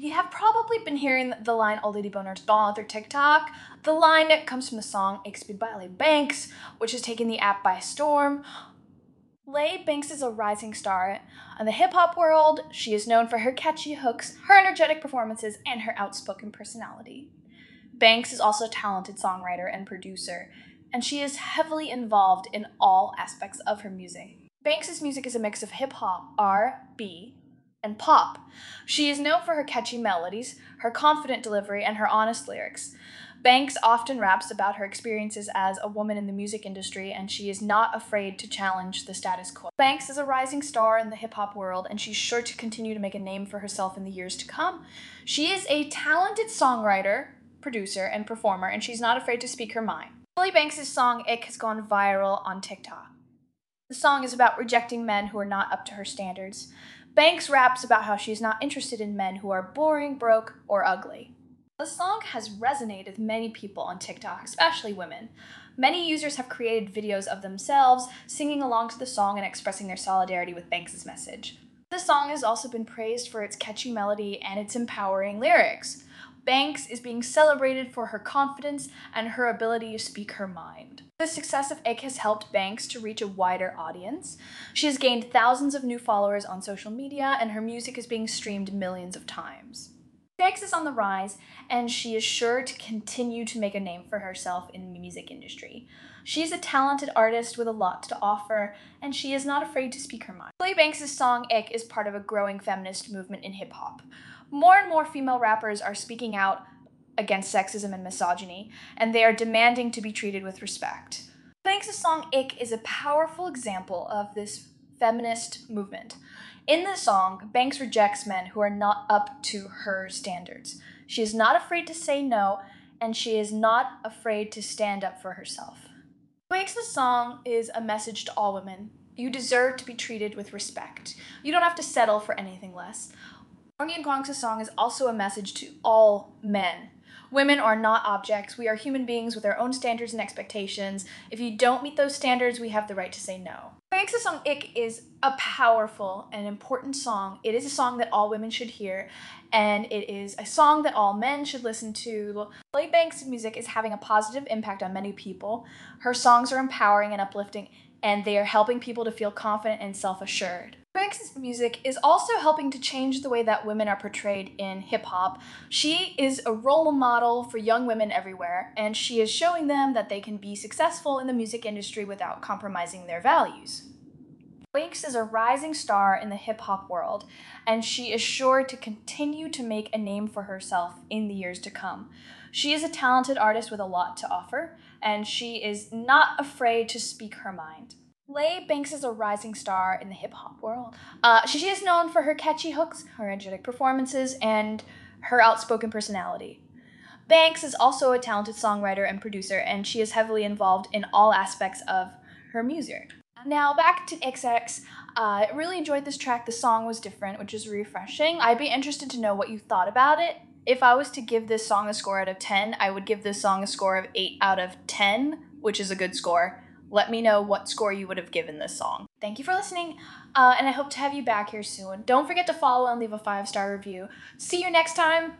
You have probably been hearing the line All Lady Boners Dawn through TikTok. The line comes from the song Speed by Lay Bankz, which has taken the app by storm. Lay Bankz is a rising star in the hip hop world. She is known for her catchy hooks, her energetic performances, and her outspoken personality. Bankz is also a talented songwriter and producer, and she is heavily involved in all aspects of her music. Bankz's music is a mix of hip hop, R&B, and pop. She is known for her catchy melodies, her confident delivery, and her honest lyrics. Bankz often raps about her experiences as a woman in the music industry, and she is not afraid to challenge the status quo. Bankz is a rising star in the hip hop world, and she's sure to continue to make a name for herself in the years to come. She is a talented songwriter, producer, and performer, and she's not afraid to speak her mind. Billy Bankz' song Ick has gone viral on TikTok. The song is about rejecting men who are not up to her standards. Bankz raps about how she's not interested in men who are boring, broke, or ugly. The song has resonated with many people on TikTok, especially women. Many users have created videos of themselves singing along to the song and expressing their solidarity with Bankz' message. The song has also been praised for its catchy melody and its empowering lyrics. Bankz is being celebrated for her confidence and her ability to speak her mind. The success of Ick has helped Bankz to reach a wider audience. She has gained thousands of new followers on social media, and her music is being streamed millions of times. Bankz is on the rise, and she is sure to continue to make a name for herself in the music industry. She is a talented artist with a lot to offer, and she is not afraid to speak her mind. Billy Bankz' song Ick is part of a growing feminist movement in hip hop. More and more female rappers are speaking out against sexism and misogyny, and they are demanding to be treated with respect. Bankz' song Ick is a powerful example of this feminist movement. In the song, Bankz rejects men who are not up to her standards. She is not afraid to say no, and she is not afraid to stand up for herself. Bankz' song is a message to all women. You deserve to be treated with respect. You don't have to settle for anything less. Orngi Kwang's song is also a message to all men. Women are not objects. We are human beings with our own standards and expectations. If you don't meet those standards, we have the right to say no. Bankz' song Ick is a powerful and important song. It is a song that all women should hear, and it is a song that all men should listen to. Lily Bankz' music is having a positive impact on many people. Her songs are empowering and uplifting, and they are helping people to feel confident and self assured. Bankz' music is also helping to change the way that women are portrayed in hip hop. She is a role model for young women everywhere, and she is showing them that they can be successful in the music industry without compromising their values. Bankz is a rising star in the hip hop world, and she is sure to continue to make a name for herself in the years to come. She is a talented artist with a lot to offer, and she is not afraid to speak her mind. Lay Bankz is a rising star in the hip hop world. Uh, she, she is known for her catchy hooks, her energetic performances, and her outspoken personality. Bankz is also a talented songwriter and producer, and she is heavily involved in all aspects of her music. Now, back to XX. Uh, I really enjoyed this track. The song was different, which is refreshing. I'd be interested to know what you thought about it. If I was to give this song a score out of 10, I would give this song a score of 8 out of 10, which is a good score let me know what score you would have given this song. Thank you for listening, uh, and I hope to have you back here soon. Don't forget to follow and leave a five star review. See you next time.